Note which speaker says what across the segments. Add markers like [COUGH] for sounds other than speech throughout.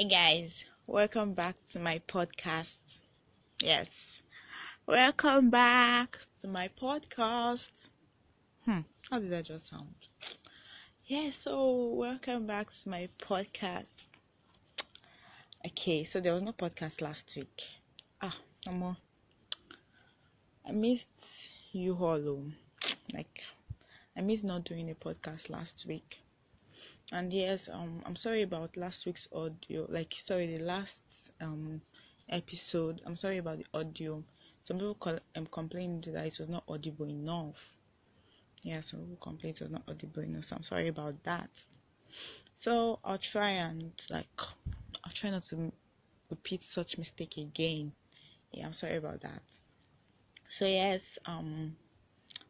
Speaker 1: Hey guys, welcome back to my podcast. Yes, welcome back to my podcast. Hmm, how did that just sound? Yeah, so welcome back to my podcast. Okay, so there was no podcast last week. Ah, no more. I missed you all. Like, I missed not doing a podcast last week and yes um i'm sorry about last week's audio like sorry the last um episode i'm sorry about the audio. Some people call, um, complained that it was not audible enough. Yeah some people complained it was not audible enough so i'm sorry about that. So i'll try and like i'll try not to repeat such mistake again. Yeah i'm sorry about that. So yes um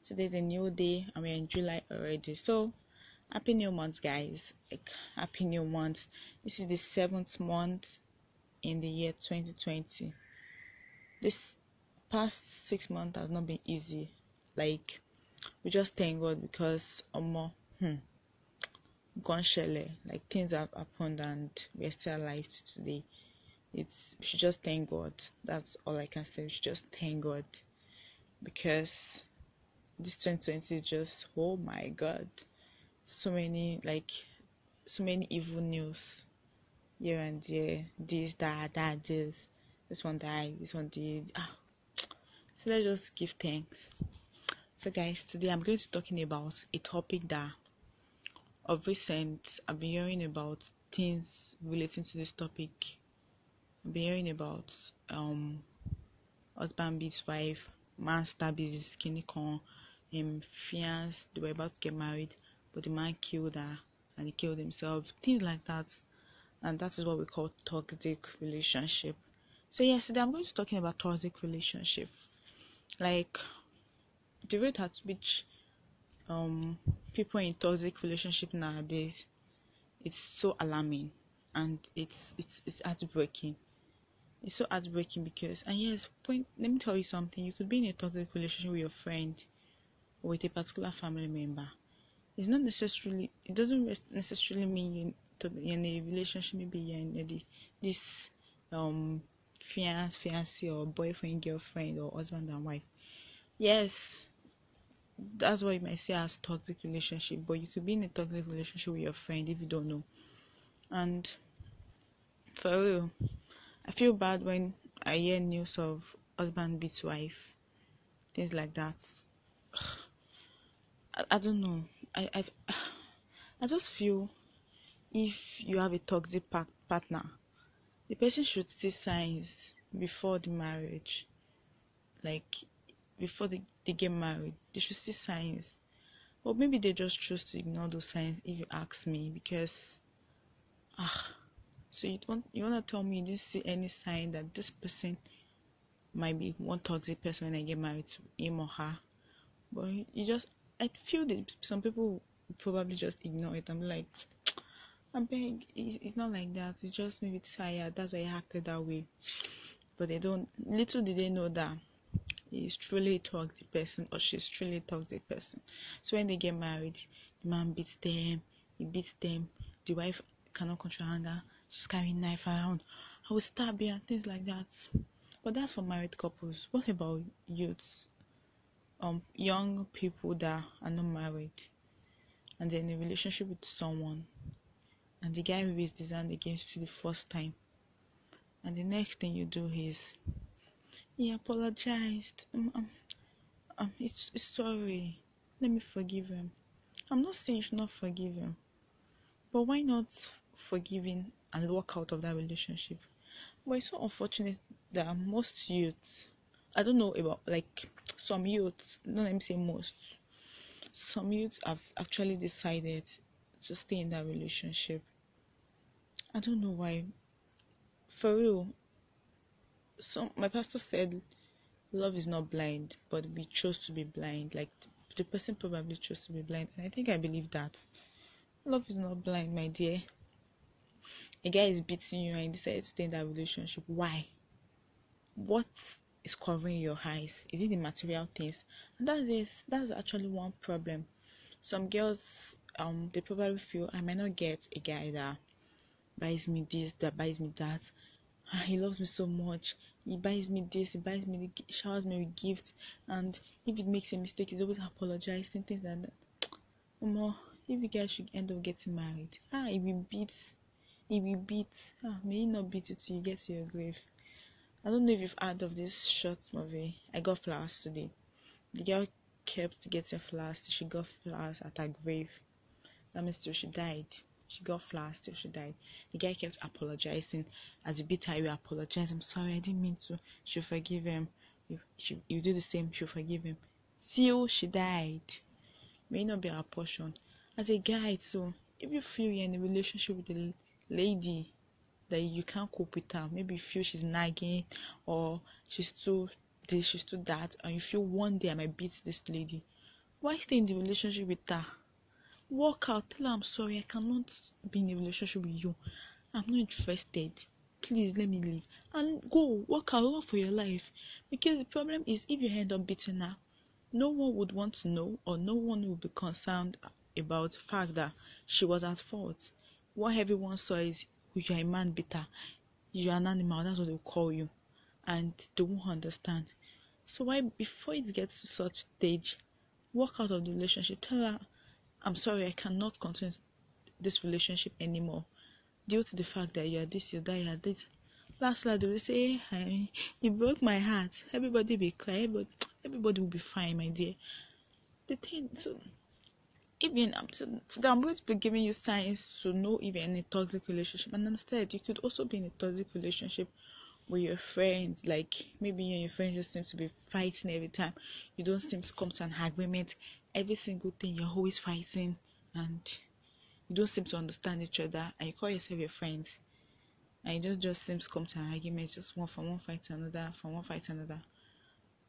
Speaker 1: today's a new day and we're in july already. So happy new month guys. Like happy new month. This is the seventh month in the year 2020 this past six months has not been easy. Like we just thank god because um hmm gone like things have happened and we're still alive today. It's we should just thank god. That's all i can say. We should just thank god because this 2020 is just oh my god so many like so many evil news here and there. This that that this this one died this one did. Ah. so let's just give thanks. So guys today i'm going to be talking about a topic that of recent i've been hearing about things relating to this topic. I've been hearing about um husband beats wife man stab his skinny con um fiance they were about to get married but the man killed her and he killed himself, things like that. And that is what we call toxic relationship. So yesterday I'm going to be talking about toxic relationship. Like the rate at which um people in toxic relationship nowadays it's so alarming and it's it's it's heartbreaking. It's so heartbreaking because and yes, point let me tell you something, you could be in a toxic relationship with your friend or with a particular family member it's not necessarily it doesn't necessarily mean you're in a relationship maybe you're in a, this um fiance fiancé or boyfriend girlfriend or husband and wife. Yes that's what you might say as toxic relationship but you could be in a toxic relationship with your friend if you don't know. And for real i feel bad when i hear news of husband beats wife things like that. [SIGHS] I, I don't know I, I, [SIGHS] I just feel if you have a toxic pa- partner, the person should see signs before the marriage, like before they, they get married, they should see signs. Or maybe they just choose to ignore those signs if you ask me because ah so you want you wanna tell me you didn't see any sign that this person might be one toxic person when I get married to him or her. But you just I feel that some people probably just ignore it. I'm like, I beg, it's not like that. It's just maybe tired. That's why I acted that way. But they don't. Little did they know that he's truly a toxic person or she's truly a toxic person. So when they get married, the man beats them, he beats them. The wife cannot control anger. She's carrying knife around. I will stab you and things like that. But that's for married couples. What about youths? Um young people that are not married and they're in a relationship with someone and the guy raised his against you the first time and the next thing you do is he apologized. Um, um, um it's, it's sorry. Let me forgive him. I'm not saying you should not forgive him but why not forgiving and walk out of that relationship? But it's so unfortunate that most youths I don't know about like some youths, not let me say most, some youths have actually decided to stay in that relationship. I don't know why. For real, some my pastor said love is not blind, but we chose to be blind. Like the person probably chose to be blind, and I think I believe that love is not blind, my dear. A guy is beating you and you decide to stay in that relationship. Why? What is covering your eyes? Is it the material things? And that is that's actually one problem. Some girls um they probably feel I might not get a guy that buys me this, that buys me that. Ah, he loves me so much. He buys me this, he buys me, the showers me with gifts, and if it makes a mistake, he's always apologizing, things like that. More, if you guys should end up getting married, ah, it will beat, it will beat. Ah, may it not beat you till you get to your grave. I don't know if you've heard of this short movie. I got flowers today. The girl kept getting flowers she got flowers at her grave. That means till she died. She got flowers till she died. The guy kept apologizing. As a bit I will apologize. I'm sorry, I didn't mean to. She'll forgive him. If she, you do the same, she'll forgive him. Till she died. May not be our portion. As a guy too, if you feel you're in a relationship with a lady that you can't cope with her, maybe you feel she's nagging or she's too this, she's too that, and you feel one day I might beat this lady, why stay in the relationship with her? Walk out, tell her I'm sorry, I cannot be in a relationship with you. I'm not interested. Please let me leave. And go, walk out, for your life. Because the problem is if you end up beating her, no one would want to know or no one would be concerned about the fact that she was at fault. What everyone saw is you are a man beater, you are an animal, that's what they call you. And they won't understand. So why before it gets to such stage, walk out of the relationship, tell her I'm sorry, I cannot continue this relationship anymore due to the fact that you are this, you are that, you are this. Last night they will say, hey, you broke my heart. Everybody be crying, but everybody will be fine, my dear. The thing, so even so, so I'm going to be giving you signs to know if you're in a toxic relationship, and instead you could also be in a toxic relationship with your friends. Like maybe you and your friends just seem to be fighting every time. You don't seem to come to an agreement. Every single thing you're always fighting and you don't seem to understand each other. And you call yourself your friend. And it just just seems to come to an argument just one from one fight to another from one fight to another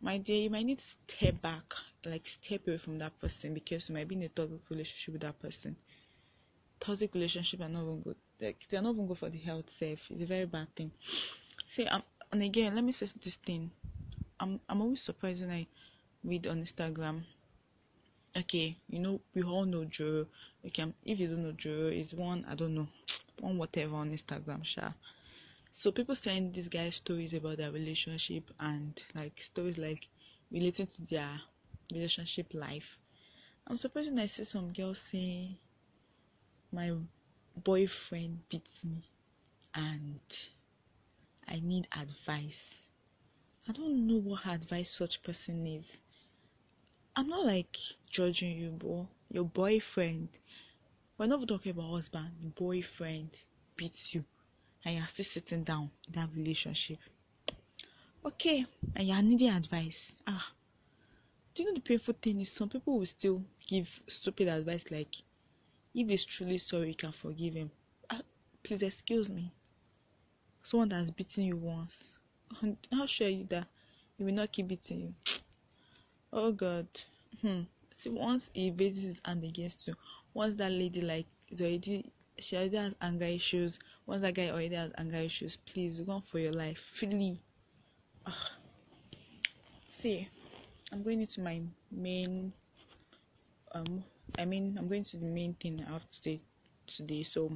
Speaker 1: my dear you might need to step back like step away from that person because you might be in a toxic relationship with that person. Toxic relationship are not even good. Like they're not even good for the health safe it's a very bad thing. See um, and again let me say this thing. I'm i'm always surprised when i read on instagram. Okay you know we all know joe. Okay if you don't know joe is one i don't know [TSK] one whatever on instagram sure so people send these guys stories about their relationship and like stories like relating to their relationship life i'm surprised when i see some girls say my boyfriend beats me and i need advice i don't know what advice such person needs I'm not like judging you, bro. Your boyfriend. We're not talking about husband. Boyfriend beats you, and you're still sitting down in that relationship. Okay, and you're needing advice. Ah, do you know the painful thing is some people will still give stupid advice like, if he's truly sorry, you can forgive him. Ah, please excuse me. Someone that has beaten you once. How sure are you that he will not keep beating you? Oh God. Hmm. See, once he raises his hand against you, once that lady like is already she already has anger issues. Once that guy already has anger issues, please go for your life. Flee. Ugh. See, I'm going into my main. Um, I mean, I'm going to the main thing I have to say today. So,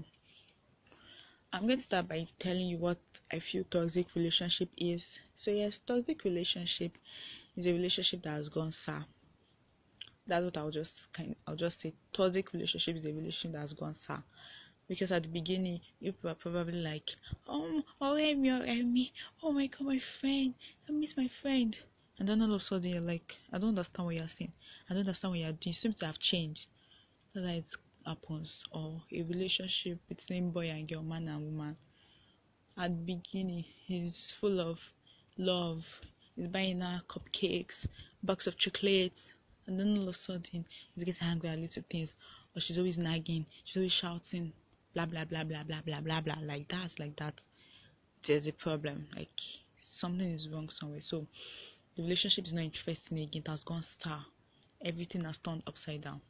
Speaker 1: I'm going to start by telling you what I feel toxic relationship is. So, yes, toxic relationship is a relationship that has gone sour. That's what I'll just kind I'll just say toxic relationship is a relationship that has gone sour. Because at the beginning you were probably like, Oh oh Amy, oh Amy, oh my god my friend, I miss my friend and then all of a sudden you're like, I don't understand what you're saying. I don't understand what you're doing. It seems to have changed. That's how it happens. Or a relationship between boy and girl, man and woman. At the beginning, it's full of love, he's buying her cupcakes, box of chocolates, and then all of a sudden he's getting angry at little things, or she's always nagging, she's always shouting, blah blah blah blah blah blah blah blah, like that, like that. There's a problem, like something is wrong somewhere. So the relationship is not interesting again, it has gone star, everything has turned upside down.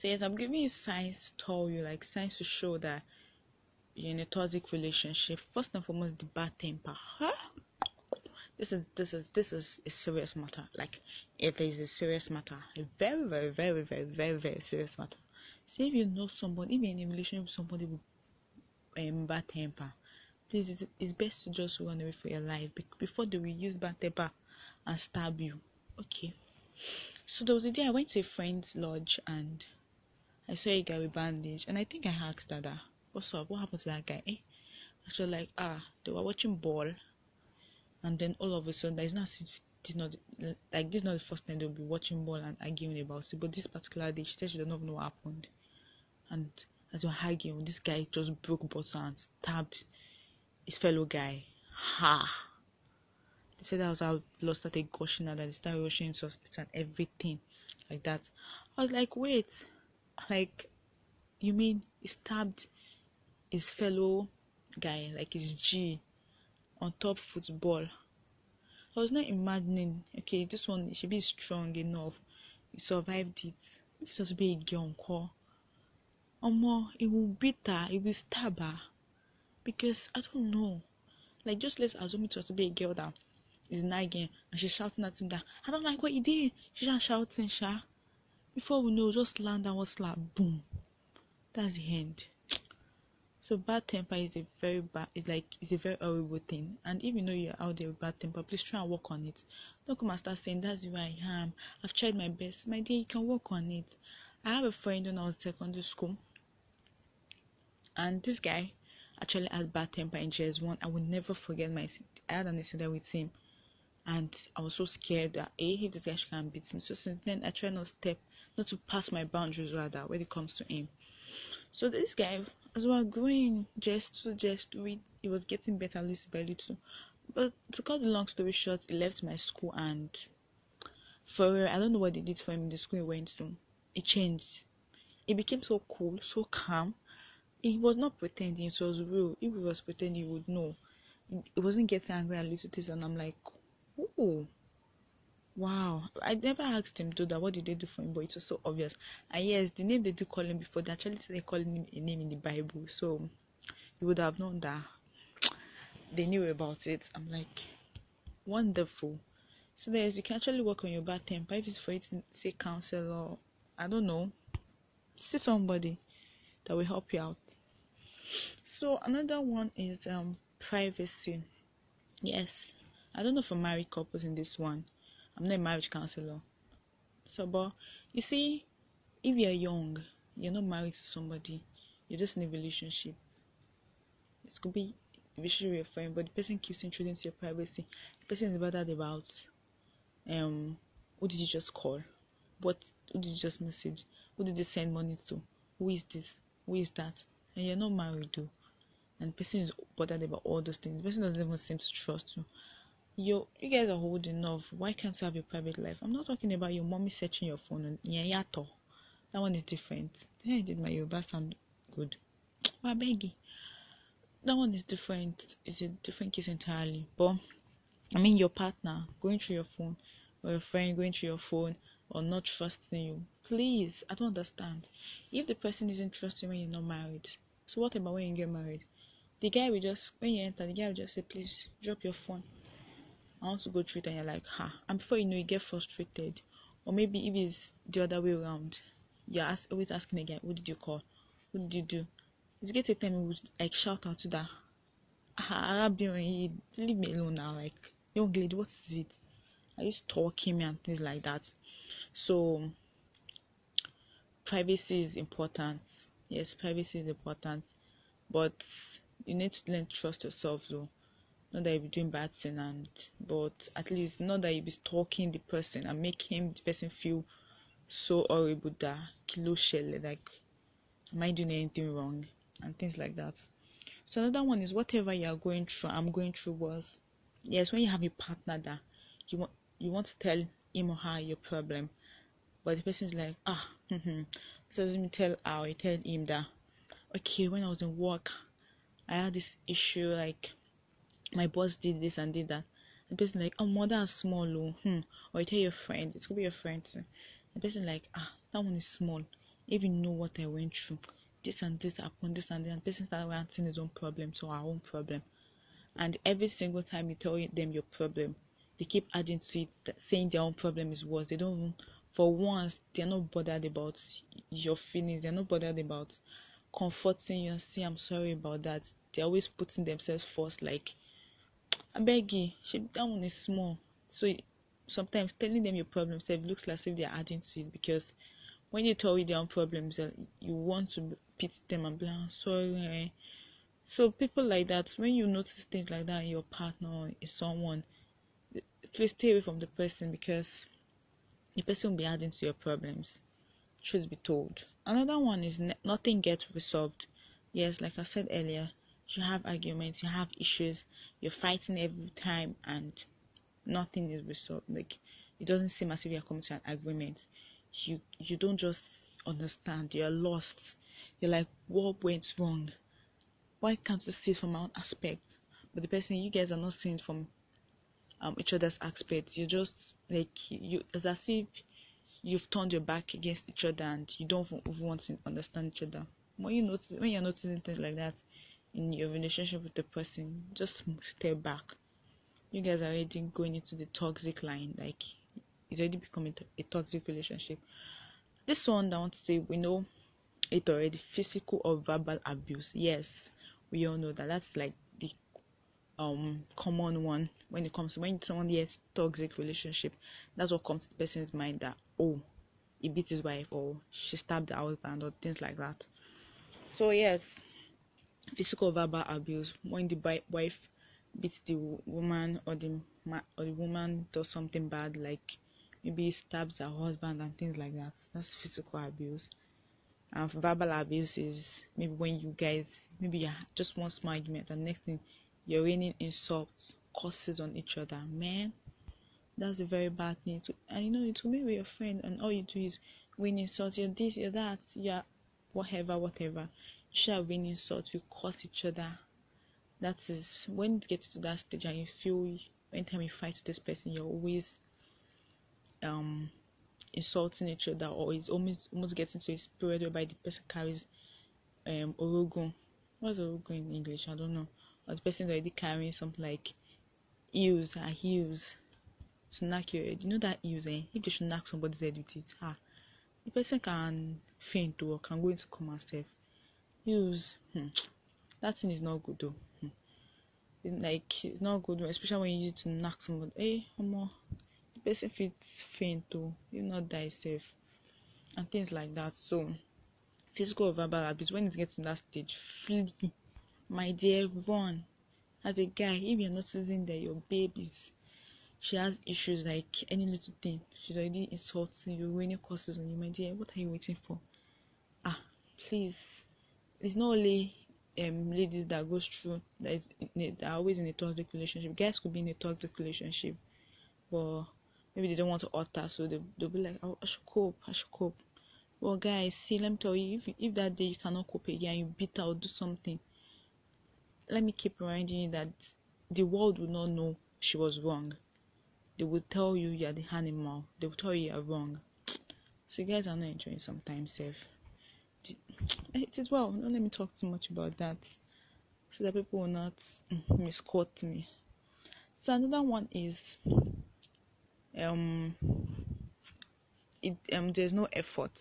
Speaker 1: So yes, I'm giving you signs to tell you, like signs to show that you're in a toxic relationship. First and foremost, the bad temper. Huh? this is this is this is a serious matter. Like it is a serious matter, a very very very very very very serious matter. See if you know somebody, if you're in a relationship with somebody with um, bad temper, please, it's, it's best to just run away for your life before they will use bad temper and stab you. Okay. So there was a day I went to a friend's lodge and I saw a guy with bandage, and I think I asked Dada, "What's up? What happened to that guy?" Eh? Was like, "Ah, they were watching ball, and then all of a sudden, there's not this not like this is not the first time they'll be watching ball and arguing about it. But this particular day, she said she does not know what happened, and as were arguing, this guy just broke bottle and stabbed his fellow guy. Ha! They said that was how blood started gushing out, that they started rushing into hospital and everything like that. I was like, wait, like, you mean he stabbed his fellow guy, like his G, on top football? I was not imagining, okay, this one should be strong enough. He survived it. If it was be a girl, call, more, it will beat her, it will stab her. Because I don't know. Like, just let's assume it was to be a girl that is nagging and she's shouting at him that I don't like what you did. She's just shouting, Sha. Before we know, just land and was slap, boom. That's the end. So bad temper is a very bad, it's like it's a very horrible thing. And you know you're out there with bad temper, please try and work on it. Don't come and start saying that's who I am. I've tried my best. My dear, you can work on it. I have a friend when I was secondary school, and this guy actually had bad temper in JS1. I will never forget my. I had an incident with him, and I was so scared that a if this guy can beat me. So since then, I try not step not to pass my boundaries rather when it comes to him. So this guy, as we growing just to just read, it was getting better little by little. But to cut the long story short, he left my school and for I don't know what they did for him in the school he went to. It changed. It became so cool, so calm. He was not pretending, it was real. If he was pretending, he would know. It wasn't getting angry at little things, and I'm like, oh, Wow, I never asked him to that. What did they do for him? But it was so obvious. And yes, the name they do call him before, they actually they calling him a name in the Bible. So you would have known that they knew about it. I'm like, wonderful. So there's you can actually work on your bad temper. If it's for you to say counsel or I don't know, see somebody that will help you out. So another one is um privacy. Yes, I don't know for married couples in this one I'm not a marriage counselor. So, but you see, if you're young, you're not married to somebody, you're just in a relationship. It could be your friend, but the person keeps intruding into your privacy. The person is bothered about um who did you just call? What who did you just message? Who did you send money to? Who is this? Who is that? And you're not married though. And person is bothered about all those things. The person doesn't even seem to trust you you you guys are old enough. Why can't you have your private life? I'm not talking about your mommy searching your phone and yeah, That one is different. Hey, did my Yoruba sound good? Beg That one is different. It's a different case entirely. But I mean your partner going through your phone or your friend going through your phone or not trusting you. Please, I don't understand. If the person isn't trusting when you're not married, so what about when you get married? The guy will just when you enter, the guy will just say, Please drop your phone I want to go through it and you're like, ha. And before you know, you get frustrated. Or maybe if it's the other way around, you're ask, always asking again, what did you call? What did you do? It's going to take time to like shout out to that. Ah, Arabian, leave me alone now. Like, young lady, what is it? Are you stalking me and things like that? So, privacy is important. Yes, privacy is important, but you need to learn to trust yourself though not that you be doing bad thing and but at least not that you be stalking the person and make him the person feel so horrible that kilo shell like am I doing anything wrong and things like that. So another one is whatever you are going through, I'm going through was yes when you have a partner that you want you want to tell him or her your problem, but the person is like ah mm-hmm. so let me tell her I tell him that okay when I was in work I had this issue like my boss did this and did that. The person like, oh, mother is small, oh, hmm. Or you tell your friend, it could be your friend too. The person like, ah, that one is small. You know what I went through, this and this happened, this and that, and the person started answering his own problem to our own problem. And every single time you tell them your problem, they keep adding to it, saying their own problem is worse. They don't, for once, they're not bothered about your feelings. They're not bothered about comforting you and say i'm sorry about that. They're always putting themselves first like i beg you that one is small. So sometimes telling them your problems it looks like if they're adding to it because when you tell you their own problems uh, you want to pity them and be like sorry eh? so people like that when you notice things like that in your partner is someone please stay away from the person because the person will be adding to your problems truth be told another one is nothing gets resolved. Yes like i said earlier you have arguments you have issues you're fighting every time and nothing is resolved. Like it doesn't seem as if you're coming to an agreement. You you don't just understand you're lost. You're like what went wrong? Why can't you see it from our aspect? But the person you guys are not seeing from um, each other's aspect. You're just like you it's as if you've turned your back against each other and you don't want to understand each other. When you notice when you're noticing things like that in your relationship with the person just step back. You guys are already going into the toxic line like it's already becoming a toxic relationship. This one i want to say we know it already physical or verbal abuse. Yes we all know that. That's like the um common one when it comes to when someone hears toxic relationship that's what comes to the person's mind that oh he beat his wife or she stabbed the husband or things like that. So yes physical verbal abuse. When the wife beats the woman or the or the woman does something bad like maybe stabs her husband and things like that that's physical abuse. And verbal abuse is maybe when you guys maybe you just one small argument and next thing you're raining insults curses on each other. Man that's a very bad thing. To, and you know it will be with your friend and all you do is win insults. You're this you're that yeah whatever whatever. You share win insults you curse each other. That is when it gets to that stage and you feel anytime you fight this person you're always um insulting each other or it's almost almost getting to a period whereby the person carries um orogun what's orogun in english? I don't know. Or the person already carrying something like heels or heels to knock your head. You know that heels eh? If they should knock somebody's head with it. Ah. The person can faint or can go into coma self. Heels hmm, that thing is not good though. Hmm. like it's not good especially when you use it to knock somebody. Eh, more person fit faint o if not die sef and things like that. So physical or verbal abuse when it gets to that stage flee my dear run. As a guy if you're noticing that your baby is she has issues like any little thing. She's already insulting you raining curses on you my dear. What are you waiting for? Ah please. It's not only um ladies that goes through that is that are always in a toxic relationship. Guys could be in a toxic relationship but maybe they don't want to utter, so they, they'll be like, oh, I should cope, I should cope. Well, guys, see, let me tell you, if, if that day you cannot cope again, you beat out, do something, let me keep reminding you that the world will not know she was wrong. They will tell you you're the animal, they will tell you you're wrong. So, you guys are not enjoying sometimes, safe. It is well, don't let me talk too much about that so that people will not misquote me. So, another one is um it um there's no effort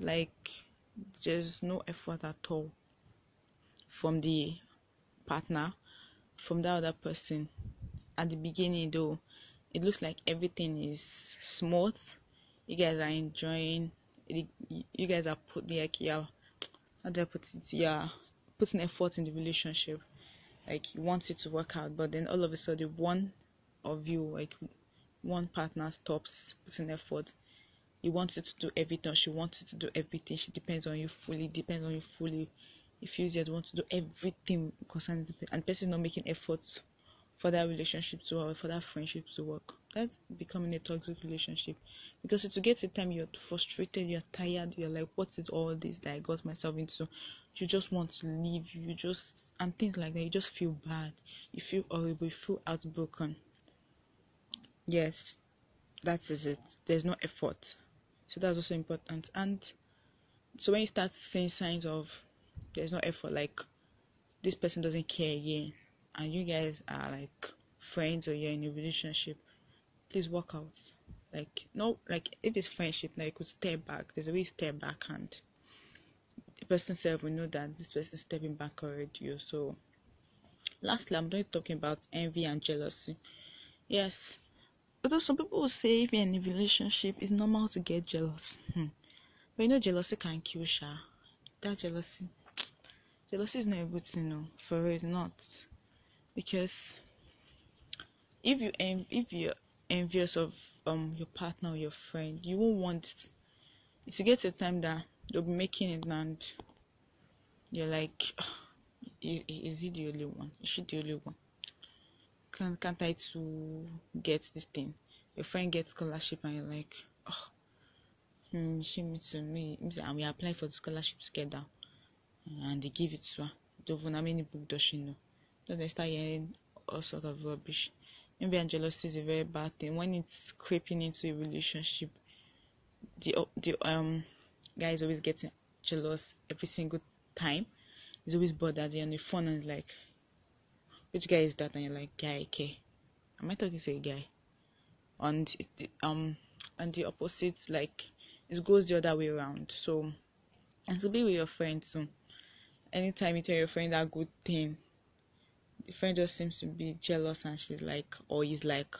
Speaker 1: like there's no effort at all from the partner from the other person at the beginning though it looks like everything is smooth. You guys are enjoying you guys are putting like yeah how do I put it? Yeah putting effort in the relationship. Like you want it to work out but then all of a sudden one of you like one partner stops putting effort. You want to do everything. She wants to do everything. She depends on you fully depends on you fully. If you just want to do everything concerning the and person not making efforts for that relationship to work for that friendship to work. That's becoming a toxic relationship. Because it will get a time you're frustrated you're tired you're like what is all this that i got myself into? You just want to leave you just and things like that. You just feel bad. You feel horrible you feel outbroken yes that is it. There's no effort. So that's also important. And so when you start seeing signs of there's no effort like this person doesn't care again and you guys are like friends or you're in a relationship please walk out like no like if it's friendship like you could step back there's a way step back and the person self will know that this person is stepping back already. So lastly, I'm not talking about envy and jealousy. Yes, although some people will say if you're in a relationship, it's normal to get jealous. Hmm. But you know, jealousy can kill Sha. That jealousy, jealousy is not a good thing, no. For real, it's not. Because if you env- if you're envious of um your partner or your friend, you won't want it to get to a time that they'll be making it and you're like, is he the only one? Is she the only one? Can can't I to get this thing? Your friend gets scholarship and you're like, oh, hmm, she meets me, and we apply for the scholarship together, and they give it to her. Don't know how many book does she know? Then they start hearing all sort of rubbish. Maybe and jealousy is a very bad thing. When it's creeping into a relationship, the the um guy is always getting jealous every single time. He's always bothered you on the phone and he's like, which guy is that? And you're like, guy, okay. Am I talking to a guy? And the, um, and the opposite, like, it goes the other way around. So, and to be with your friend too. Anytime you tell your friend that good thing, the friend just seems to be jealous and she's like, or he's like,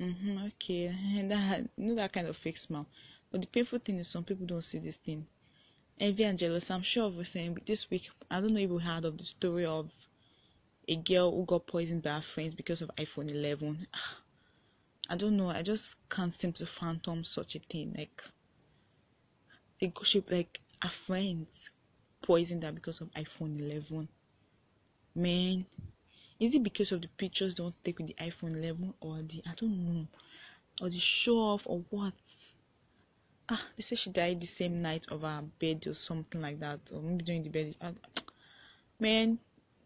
Speaker 1: mm-hmm, okay, [LAUGHS] and that, you know that kind of fake smile. But the painful thing is some people don't see this thing. Envy and jealousy. I'm sure of the saying this week. I don't know if you heard of the story of a girl who got poisoned by her friends because of iPhone 11. [SIGHS] I don't know. I just can't seem to fathom such a thing. Like, they she like her friends poisoned her because of iPhone 11. Man, is it because of the pictures don't take with the iPhone 11 or the I don't know, or the show off or what? ah, they say she died the same night of her bed or something like that, or maybe during the bed. Man,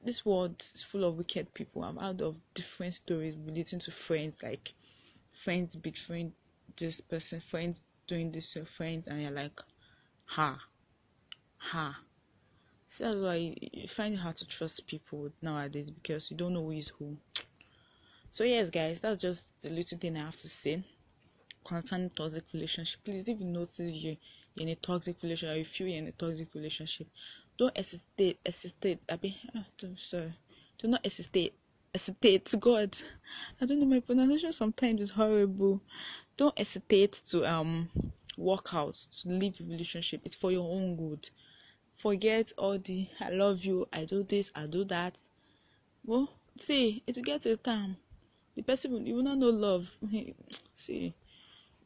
Speaker 1: this world is full of wicked people. I've heard of different stories relating to friends, like friends betraying this person, friends doing this to friends, and you're like, ha, ha. So that's why you find it hard to trust people nowadays because you don't know who is who. So yes, guys, that's just the little thing I have to say concerning toxic relationship. Please if you notice you in a toxic relationship or you feel you're in a toxic relationship don't hesitate hesitate. I be oh, sorry. Do not hesitate hesitate god. I don't know my pronunciation sometimes is horrible. Don't hesitate to um work out to leave the relationship. It's for your own good forget all the i love you i do this i do that. Well see it will get a time the person will, you will not know love. [LAUGHS] See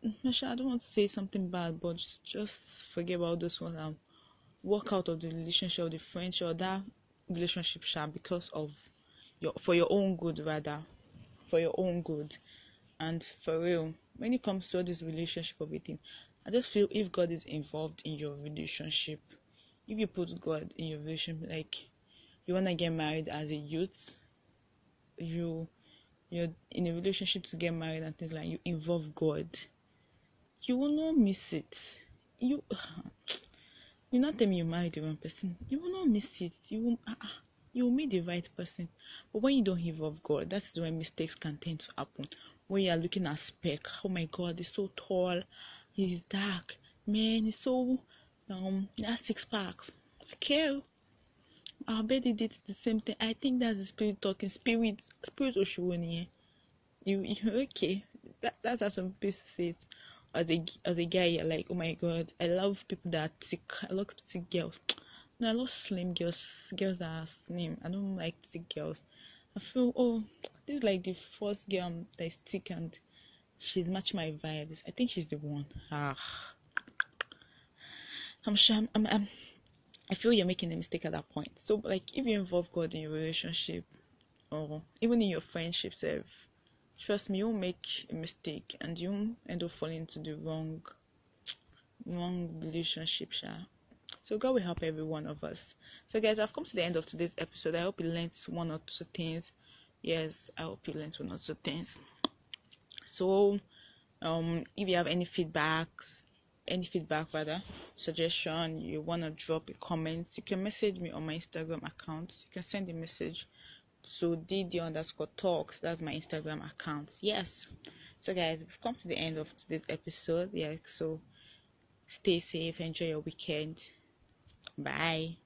Speaker 1: mm, Masha, I don't want to say something bad, but just forget about this one and walk out of the relationship, the friendship, or that relationship, Sha, because of your for your own good, rather, for your own good. And for real, when it comes to this relationship, of everything, I just feel if God is involved in your relationship, if you put God in your vision, like you wanna get married as a youth, you you're in a relationship to get married and things like you involve God you will not miss it. You [SIGHS] you not tell me you married the wrong person. You will not miss it. You will uh, you will meet the right person. But when you don't involve God, that's when mistakes can tend to happen. When you are looking at spec, oh my God, he's so tall, he's dark, man, he's so um, has six packs. Okay, our baby did the same thing. I think that's the spirit talking. Spirit, spirit Oshuni. You, you [LAUGHS] okay? That, that's how some people say it as a as a guy, you're like, oh my god, I love people that are thick. I love thick girls. No, I love slim girls, girls that are slim. I don't like thick girls. I feel oh, this is like the first girl that is thick and she's matching my vibes. I think she's the one. Ah, I'm sure. I'm, I'm, I'm I feel you're making a mistake at that point. So, like, if you involve God in your relationship, or even in your friendship, self, trust me, you'll make a mistake and you end up falling into the wrong wrong relationship. So God will help every one of us. So guys, I've come to the end of today's episode. I hope you learned one or two things. Yes, I hope you learned one or two things. So um if you have any feedbacks any feedback rather suggestion you want to drop a comment you can message me on my instagram account. You can send a message to dd underscore talks. That's my instagram account. Yes. So guys we've come to the end of today's episode. Yeah so stay safe. Enjoy your weekend. Bye.